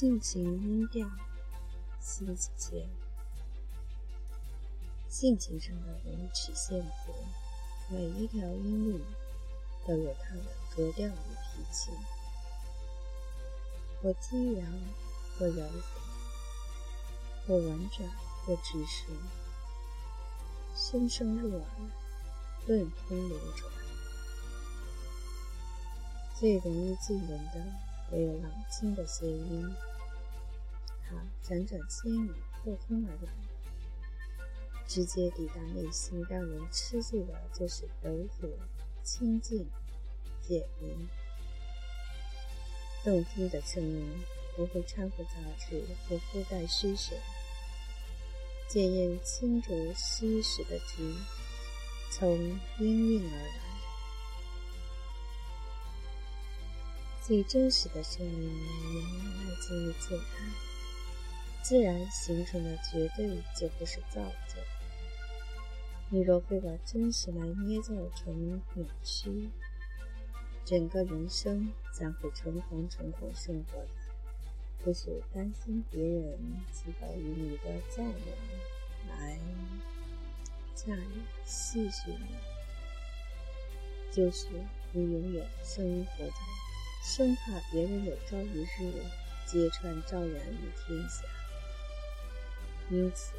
性情音调，星子间，性情上的五曲线谱，每一条音律都有它的格调与脾气，或激扬，或柔和，或婉转，或直说，声声入耳，顿通流转。最容易进人的，唯有朗清的谐音，它辗转千里，破空而来，直接抵达内心，让人吃醉的，就是柔和、清净、简明、动听的声音，不会掺和杂质，不覆盖虚神，检验清浊虚实的题，从音韵而来。最真实的声音，来自于自然。自然形成的绝对就不是造作。你若非把真实来捏造成扭曲，整个人生将会诚惶诚恐生活，不是担心别人寄高于你的赞扬来驾驭戏谑你，就是你永远生活在。生怕别人有朝一日揭穿昭然于天下，因此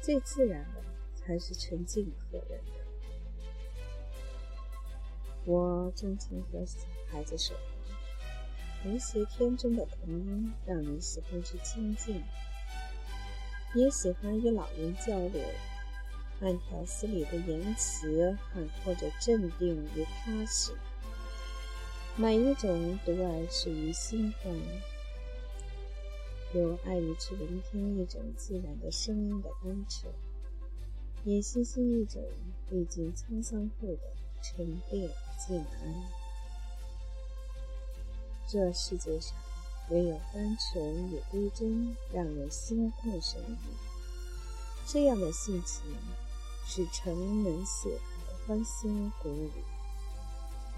最自然的才是纯净可人的。我钟情和孩子说话，无邪天真的童音让人喜欢去亲近，也喜欢与老人交流，慢条斯理的言辞涵括着镇定与踏实。每一种独爱属于心欢，有爱于去聆听一种自然的声音的单纯，也欣欣一种历经沧桑后的沉淀静安。这世界上唯有单纯与归真，让人心旷神怡。这样的性情，使城门血海欢欣鼓舞。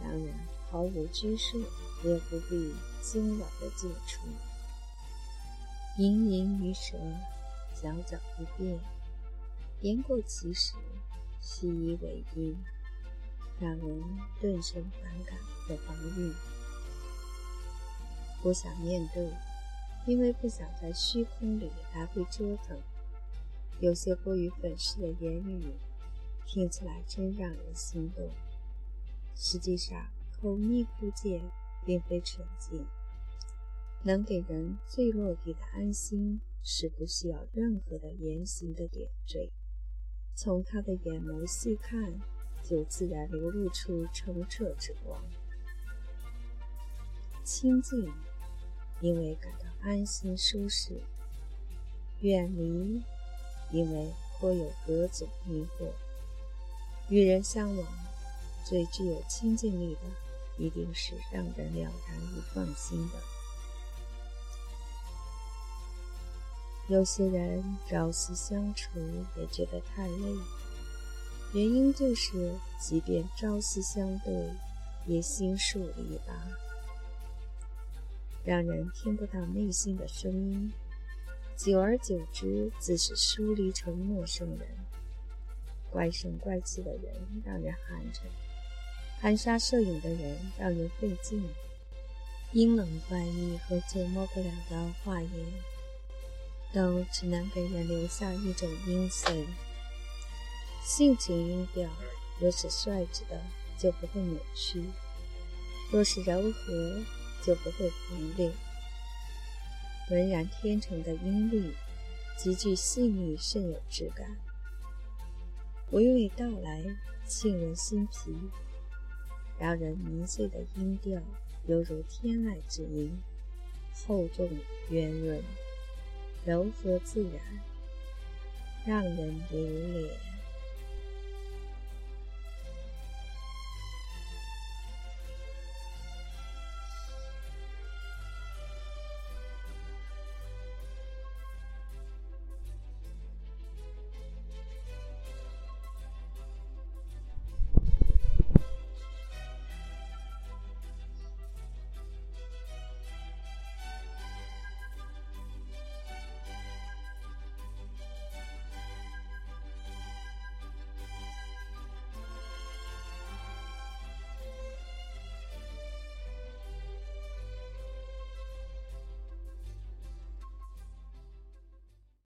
当然。毫无拘束，也不必惊扰的进出。盈盈于舌，皎皎于变，言过其实，细以为音，让人顿生反感和防御。不想面对，因为不想在虚空里来回折腾。有些过于粉饰的言语，听起来真让人心动。实际上。口蜜腹剑，并非纯净。能给人最落地的安心，是不需要任何的言行的点缀。从他的眼眸细看，就自然流露出澄澈之光。清净，因为感到安心舒适；远离，因为颇有隔阻迷惑。与人相往，最具有亲近力的。一定是让人了然与放心的。有些人朝夕相处也觉得太累，原因就是，即便朝夕相对，也心疏离吧，让人听不到内心的声音。久而久之，自是疏离成陌生人。怪声怪气的人，让人寒碜。含沙射影的人让人费劲，阴冷怪异和捉摸不了的话言，都只能给人留下一种阴森。性情音调若是率直的，就不会扭曲；若是柔和，就不会狂烈。浑然天成的音律，极具细腻，甚有质感，娓娓道来，沁人心脾。让人迷醉的音调，犹如天籁之音，厚重圆润，柔和自然，让人流连。